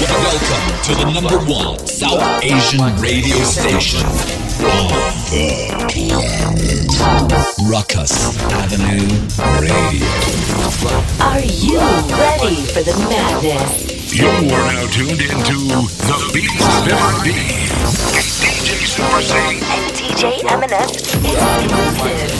Welcome to the number one South Asian radio station on the planet. Ruckus Avenue Radio. Are you ready for the madness? You are now tuned into the Beats of MRB. DJ Super C. And DJ M&S exclusive.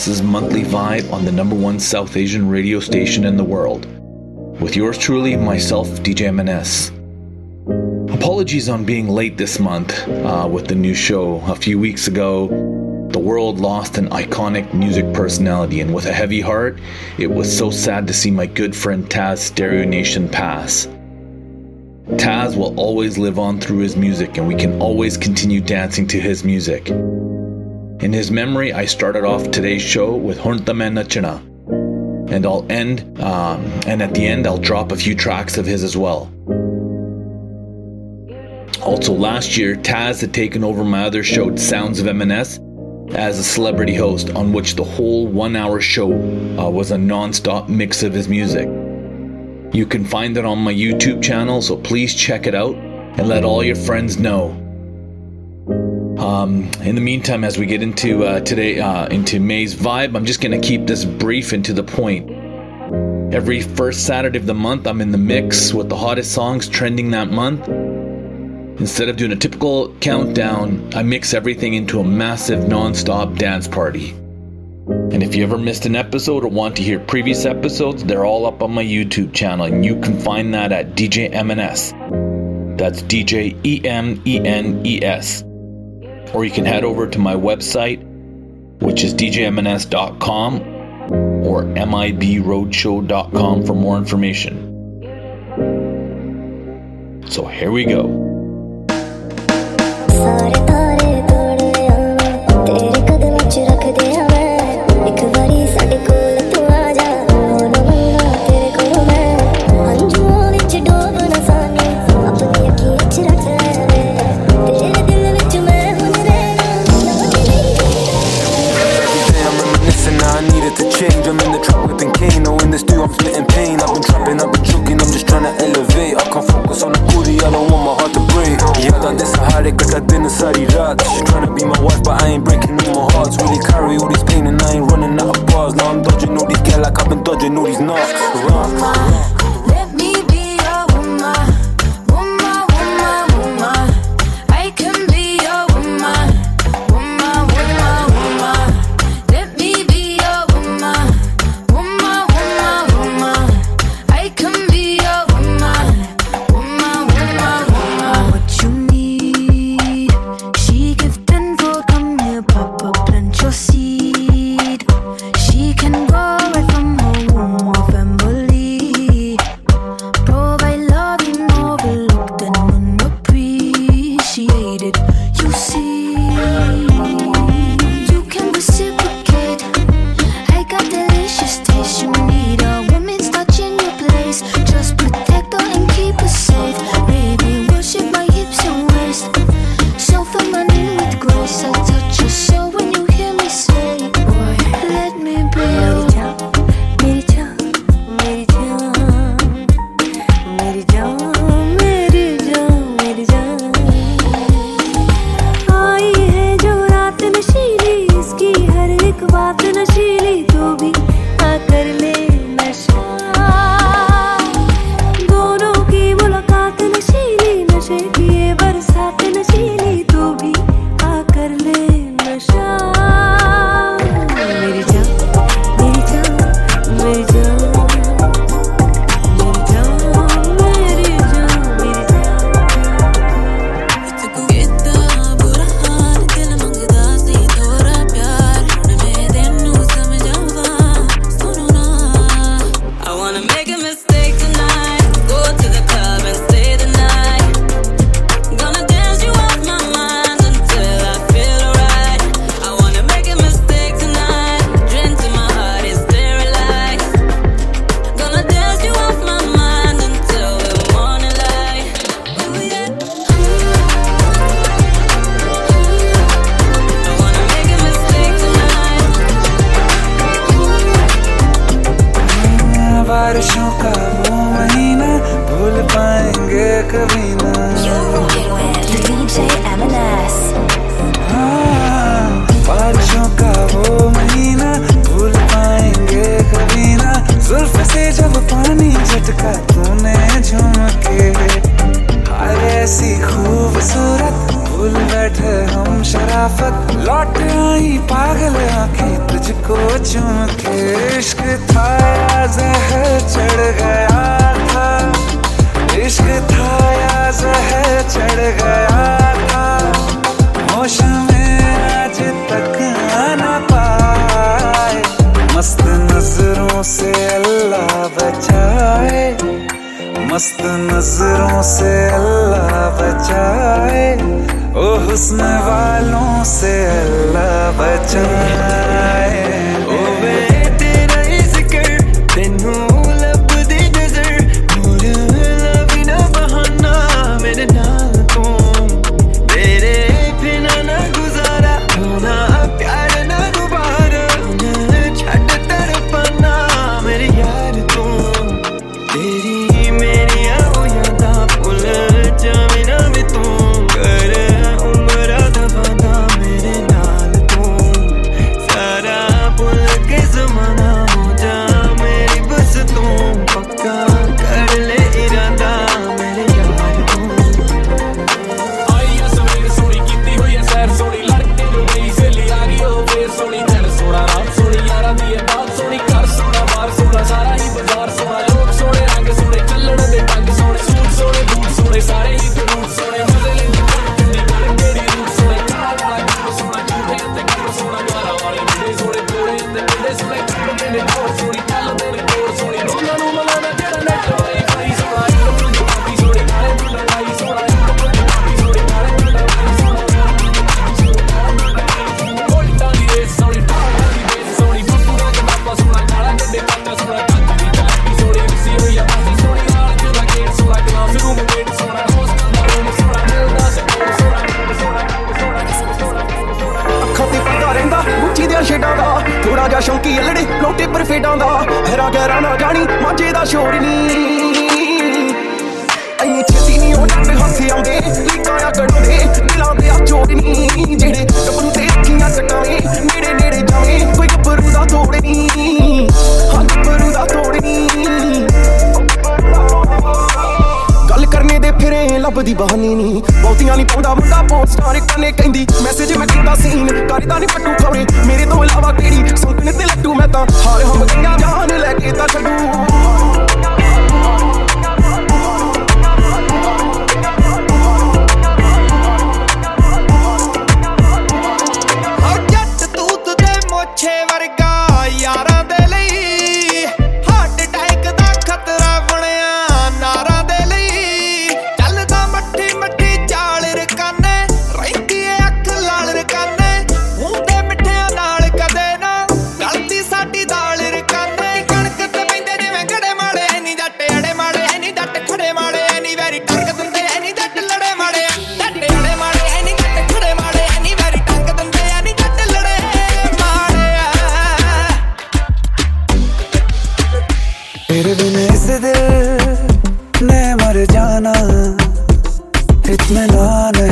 M&S's Monthly Vibe on the number one South Asian radio station in the world. With yours truly, myself, DJ M&S. Apologies on being late this month uh, with the new show. A few weeks ago, the world lost an iconic music personality, and with a heavy heart, it was so sad to see my good friend Taz Stereo Nation pass. Taz will always live on through his music, and we can always continue dancing to his music. In his memory, I started off today's show with Horntame Nachana, and I'll end, um, and at the end, I'll drop a few tracks of his as well. Also, last year, Taz had taken over my other show, Sounds of M&S, as a celebrity host, on which the whole one-hour show uh, was a non-stop mix of his music. You can find it on my YouTube channel, so please check it out and let all your friends know. Um, in the meantime, as we get into uh, today uh, into May's vibe, I'm just to keep this brief and to the point. Every first Saturday of the month, I'm in the mix with the hottest songs trending that month. Instead of doing a typical countdown, I mix everything into a massive non-stop dance party. And if you ever missed an episode or want to hear previous episodes, they're all up on my YouTube channel, and you can find that at DJ M&S. That's DJ E M E N E S or you can head over to my website, which is djmns.com or mibroadshow.com for more information. So here we go. Cause on the booty, I don't want my heart to break. Yadan desa hare kata dena sari rat She tryna be my wife but I ain't breaking no more hearts. Really carry all this pain and I ain't running out of bars. Now I'm dodging all these get like I've been dodging all these knots run. بارشوں کا وہ مہینہ بھول پائیں گے کبھی مست نظروں سے اللہ بچائے او حسن والوں سے اللہ بچائے۔ تیرے بن اس دل نے مر جانا اتنا نہ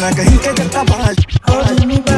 کہیں کے جتا باز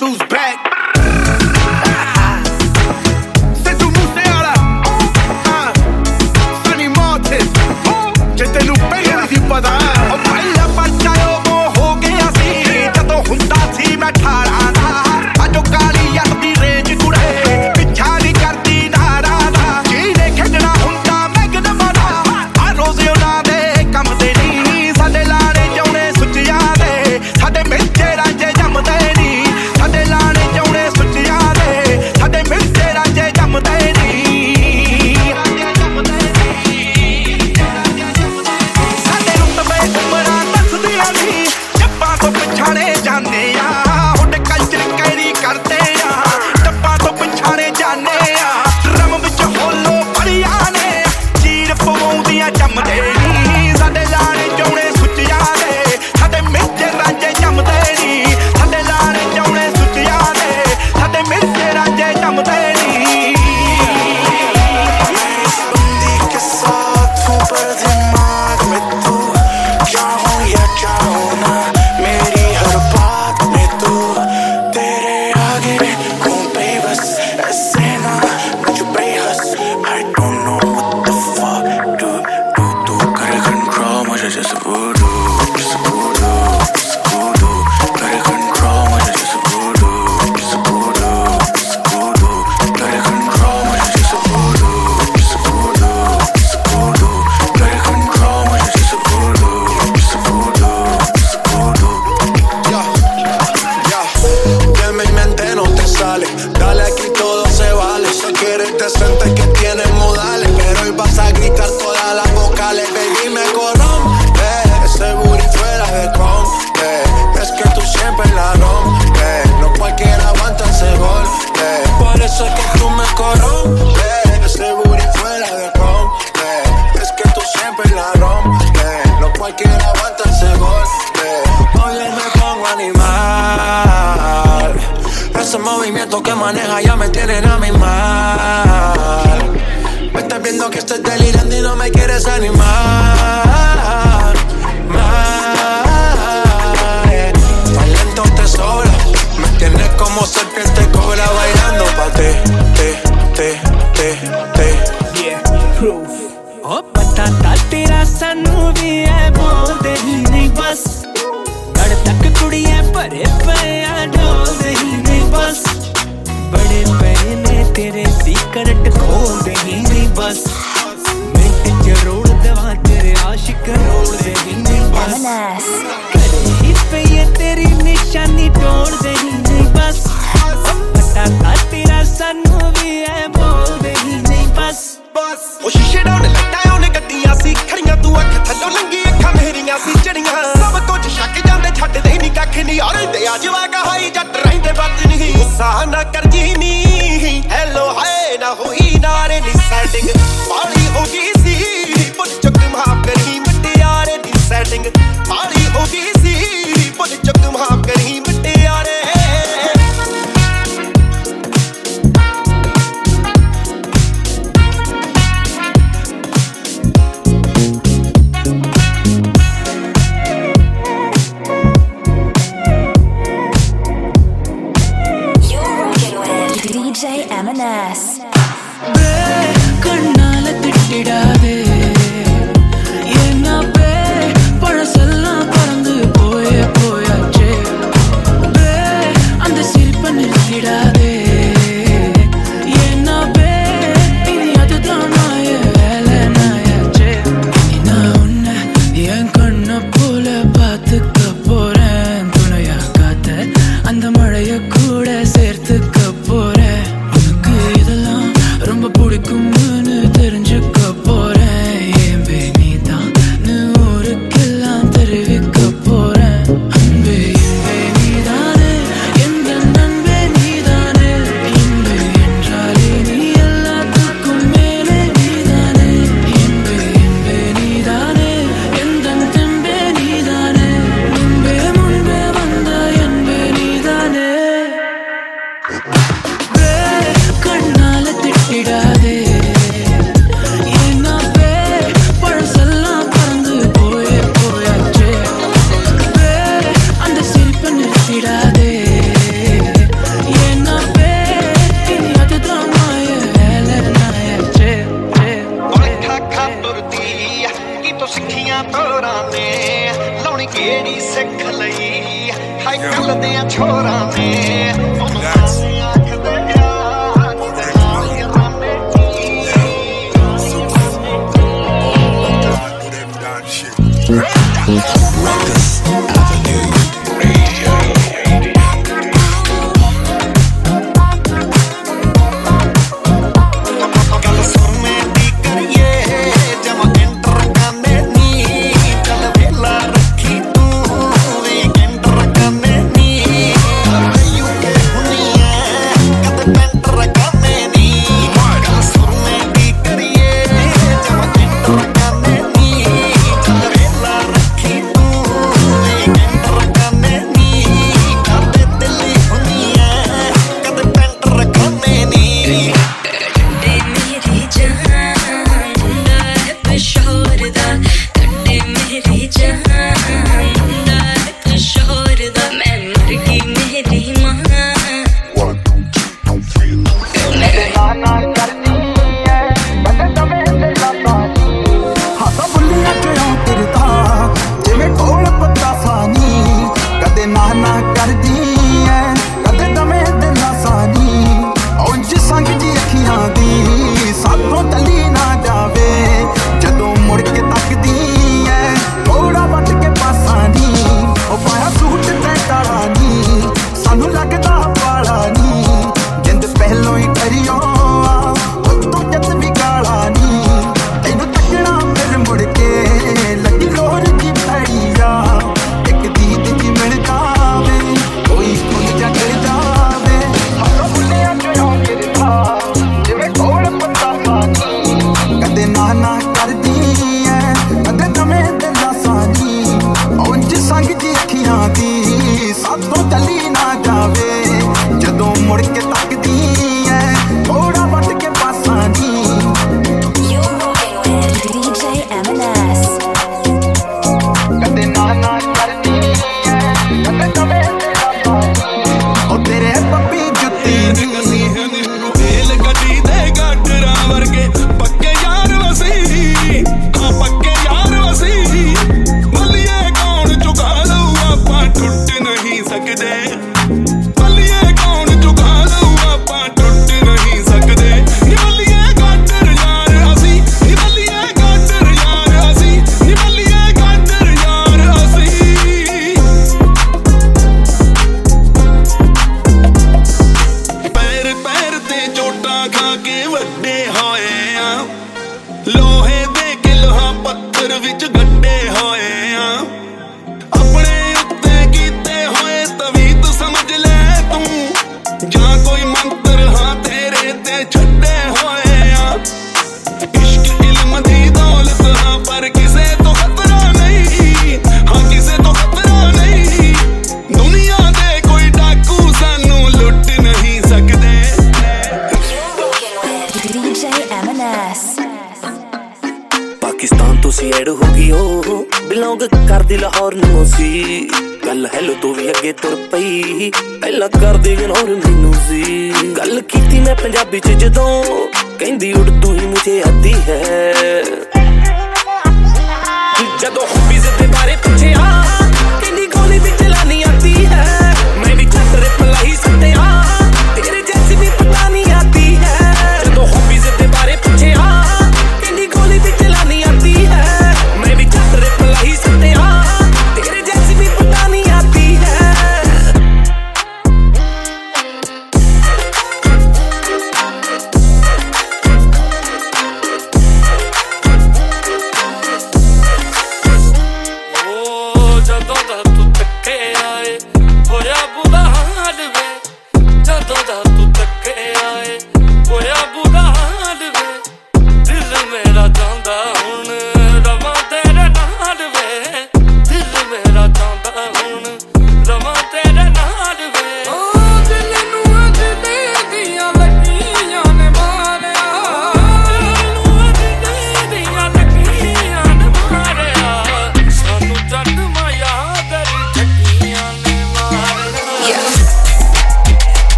who's back?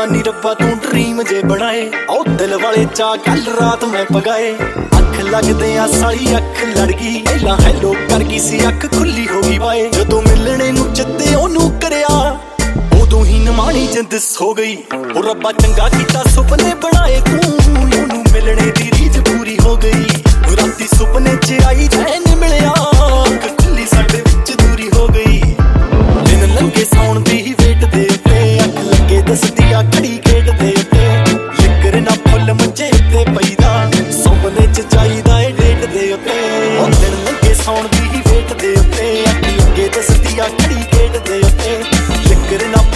ਮਿਹਰਬਾਨੀ ਰੱਬਾ ਤੂੰ ਡ੍ਰੀਮ ਜੇ ਬਣਾਏ। ਉਹ ਦਿਲ ਵਾਲੇ ਚਾ ਕੱਲ ਰਾਤ ਮੈਂ ਪਗਾਏ। ਅੱਖ ਲੱਗਦੇ ਆ ਸਾਲੀ, ਅੱਖ ਲੜ ਗਈ। ਪਹਿਲਾਂ ਹੈਲੋ ਕਰ ਗਈ ਸੀ, ਅੱਖ ਖੁੱਲੀ ਹੋ ਗਈ ਬਾਏ। ਜਦੋਂ ਮਿਲਣੇ ਨੂੰ ਚਿੱਤੇ ਉਹਨੂੰ ਕਰਿਆ। ਉਦੋਂ ਹੀ ਨਮਾਣੀ ਜਿੰਦ ਸੋ ਗਈ। ਉਹ ਰੱਬਾ ਚੰਗਾ ਕੀਤਾ, ਸੁਪਨੇ ਬਣਾਏ ਤੂੰ। ਉਹਨੂੰ ਮਿਲਣੇ ਦੀ ਰੀਝ ਪੂਰੀ ਹੋ ਗਈ। ਰਾਤੀ ਸੁਪਨੇ ਚ ਆਈ ਚੈਨ ਮਿਲਿਆ। ਅੱਖ ਖੁੱਲੀ ਸਾਡੇ ਵਿੱਚ ਦੂਰੀ ਹੋ ਗਈ। ਦਿਨ ਲੰਗੇ ਸੌਣ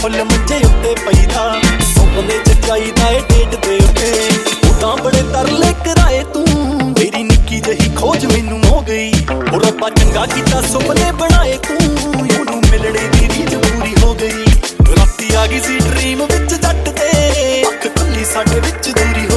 ਫੁੱਲ ਮੰਜੇ ਉੱਤੇ ਪਈਦਾ। ਸੁਪਨੇ ਚ ਚਾਹੀਦਾ ਏ ਡੇਟ ਦੇ ਉੱਤੇ। ਉਦਾਂ ਬੜੇ ਤਰਲੇ ਕਰਾਏ ਤੂੰ। ਮੇਰੀ ਨਿੱਕੀ ਜਹੀ ਖੋਜ ਮੈਨੂੰ ਹੋ ਗਈ। ਉਹ ਰੱਬਾ ਚੰਗਾ ਕੀਤਾ ਸੁਪਨੇ ਬਣਾਏ ਤੂੰ। ਉਹਨੂੰ ਮਿਲਣੇ ਦੀ ਰੀਝ ਪੂਰੀ ਹੋ ਗਈ। ਰਾਤੀ ਆ ਗਈ ਸੀ ਡ੍ਰੀਮ ਵਿੱਚ ਜੱਟ ਤੇ। ਅੱਖ ਖੁੱਲੀ ਸਾਡੇ ਵਿੱਚ ਦੂਰੀ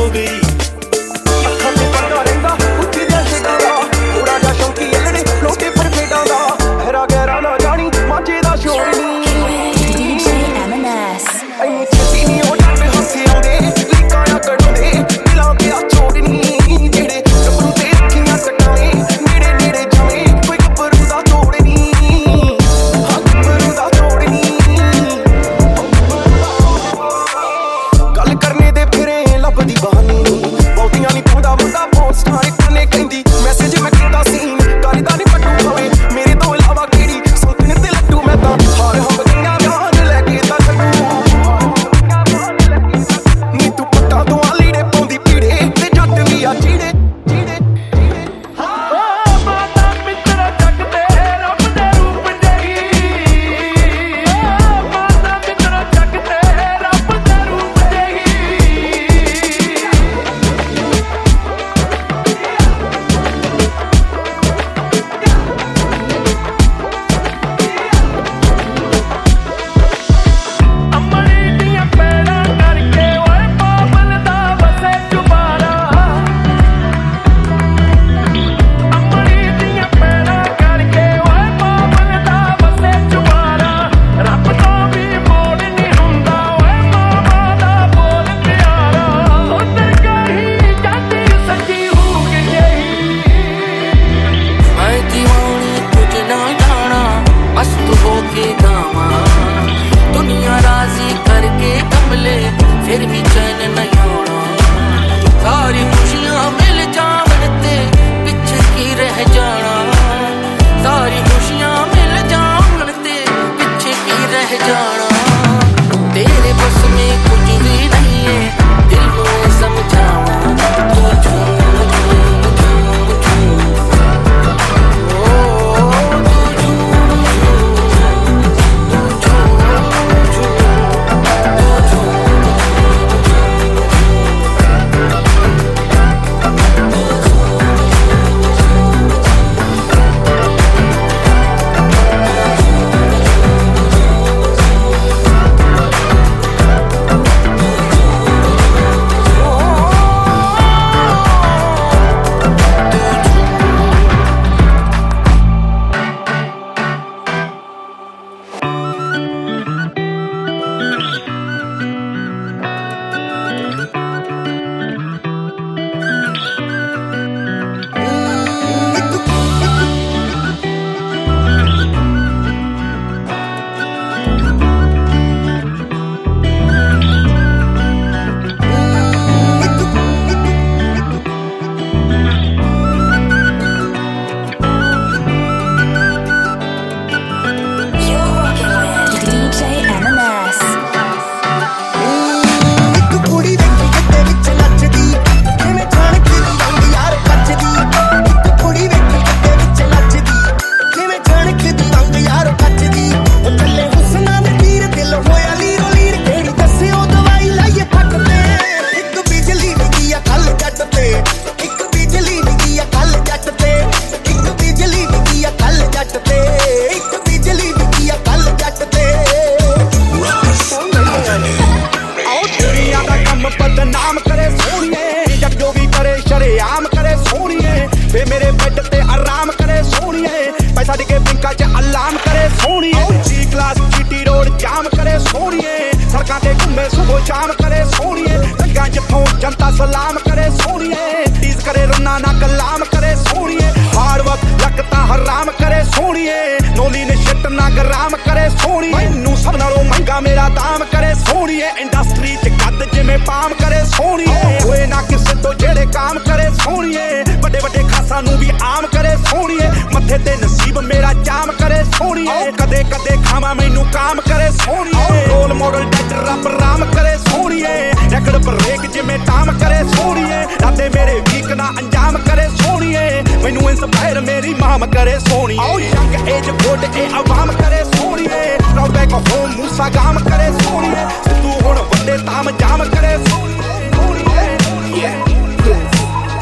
ਕਰੇ ਸੋਹਣੀਏ। ਰੋਲ ਮਾਡਲ ਡੱਟ ਰੱਬ ਰਾਮ ਕਰੇ ਸੋਹਣੀਏ। ਰੈਕਡ ਬ੍ਰੇਕ ਜਿਵੇਂ ਟਾਮ ਕਰੇ ਸੋਹਣੀਏ। ਰਾਤੇ ਮੇਰੇ ਵੀਕ ਨਾ ਅੰਜਾਮ ਕਰੇ ਸੋਹਣੀਏ। ਮੈਨੂੰ ਇਨਸਪਾਇਰ ਮੇਰੀ ਮਾਮ ਕਰੇ ਸੋਹਣੀਏ। ਆਓ ਯੰਗ ਏਜ ਵੋਟ ਏ ਆਵਾਮ ਕਰੇ ਸੋਹਣੀਏ। ਪ੍ਰਾਊਡ ਬੈਕ ਹੋਮ ਮੂਸਾ ਗਾਮ ਕਰੇ ਸੋਹਣੀਏ। ਸਿੱਧੂ ਹੁਣ ਵੱਡੇ ਤਾਮ ਜਾਮ ਕਰੇ ਸੋਹਣੀਏ।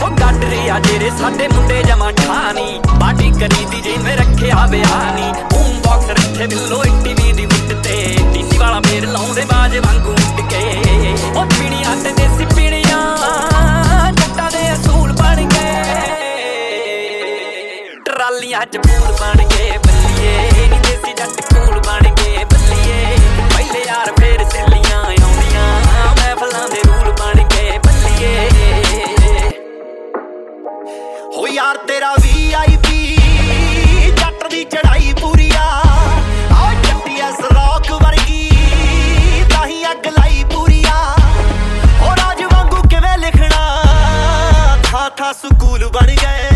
ਉਹ ਗੱਡ ਰਿਆ ਜਿਹੜੇ ਸਾਡੇ ਮੁੰਡੇ ਜਮਾ ਠਾਨੀ ਪਾਰਟੀ ਕਰੀ ਦੀ ਜਿਵੇਂ ਰੱਖਿਆ ਬਿਆਨੀ। ਬੂਮ ਬਾਕਸ ਰੱਖੇ ਬਿੱਲੋ फूल बढ़ गए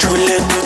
truly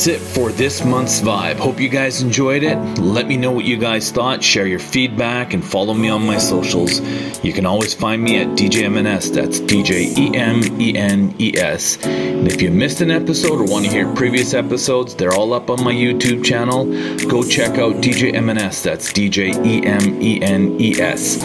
that's it for this month's vibe. Hope you guys enjoyed it. Let me know what you guys thought. Share your feedback and follow me on my socials. You can always find me at DJMNS. That's DJ E M E N E S. And if you missed an episode or want to hear previous episodes, they're all up on my YouTube channel. Go check out DJMNS. That's DJ E M E N E S.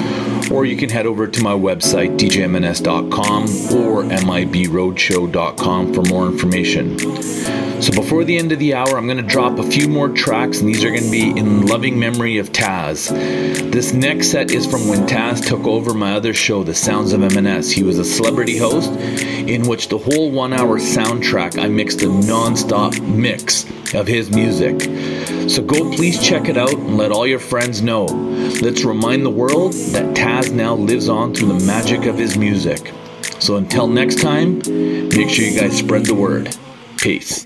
Or you can head over to my website, DJMNS.com or MIBRoadshow.com for more information. So before the end of the hour, I'm going to drop a few more tracks, and these are going to be in loving memory of Taz. This next set is from when Taz took over my other show, The Sounds of MNS. He was a celebrity host, in which the whole one-hour soundtrack I mixed a non-stop mix of his music. So go please check it out and let all your friends know. Let's remind the world that Taz now lives on through the magic of his music. So until next time, make sure you guys spread the word. Peace.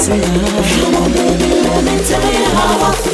say, Come on, baby, let me tell you how I feel.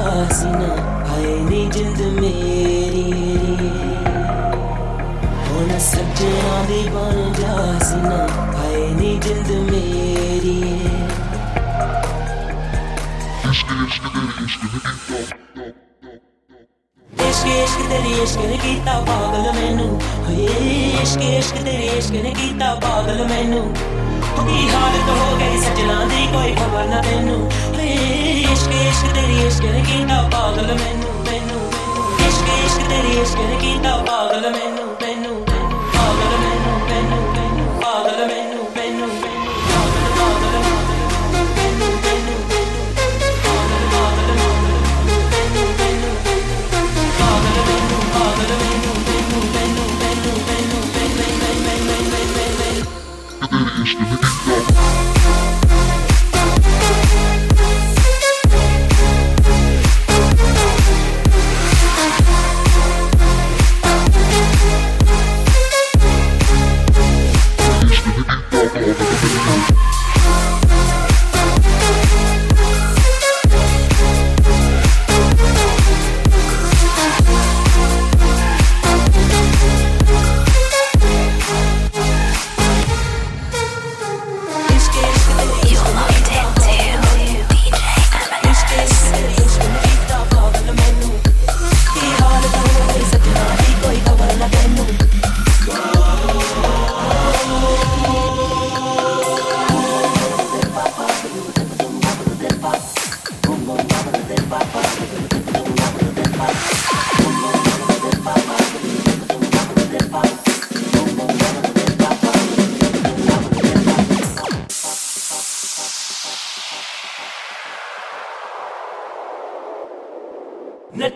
ਬਣ ਜਾ ਸੀਨਾ ਹਾਏ ਨੀ ਜਿੰਦ ਮੇਰੀ ਹੁਣ ਸੱਜਣਾ ਦੀ ਬਣ ਜਾ ਸੀਨਾ ਹਾਏ ਨੀ ਜਿੰਦ ਮੇਰੀ ਇਸ਼ਕ ਇਸ਼ਕ ਤੇਰੀ ਇਸ਼ਕ ਨੇ ਕੀਤਾ ਪਾਗਲ ਮੈਨੂੰ ਹੋਏ ਇਸ਼ਕ ਇਸ਼ਕ ਤੇਰੀ ਇਸ਼ਕ ਨੇ ਕੀਤਾ ਪਾਗਲ ਮੈਨੂੰ ਹੋ ਕੀ ਹਾਲਤ ਹੋ ਗਈ ਸਜਣਾ ਦੀ ਕੋਈ ਖਬਰ ਨਾ ਤੈਨੂੰ ਹੋਏ ਇਸ਼ਕ ਇਸ਼ਕ ਤੇਰੀ ਇਸ਼ਕ ਨੇ ਕੀਤਾ ਪਾਗਲ ਮੈਨੂੰ ਮੈਨੂੰ ਮੈਨੂੰ। ਇਸ਼ਕ ਇਸ਼ਕ ਤੇਰੀ ਇਸ਼ਕ ਨੇ ਕੀਤਾ ਪਾਗਲ ਮੈਨੂੰ ਮੈਨੂੰ Christian,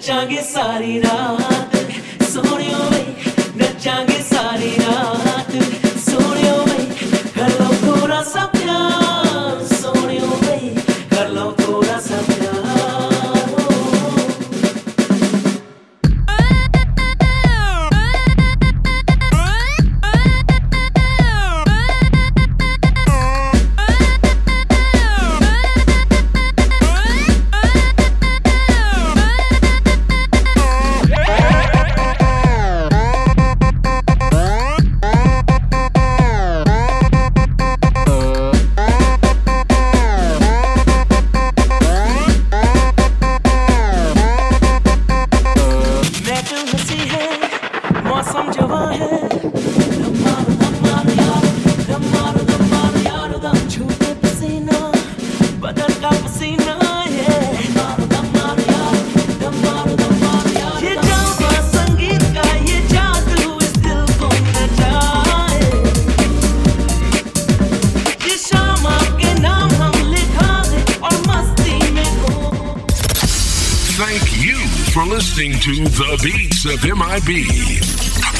نچاں گے ساری رات سونے بھائی نچاں گے ساری رات سونے Beats of MIB.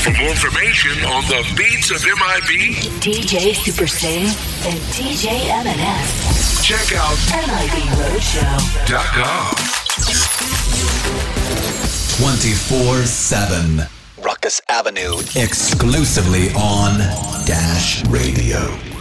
For more information on The Beats of MIB, DJ Super Sing and DJ MNS. check out MIB Roadshow. .com. 24 7. Ruckus Avenue. Exclusively on Dash Radio.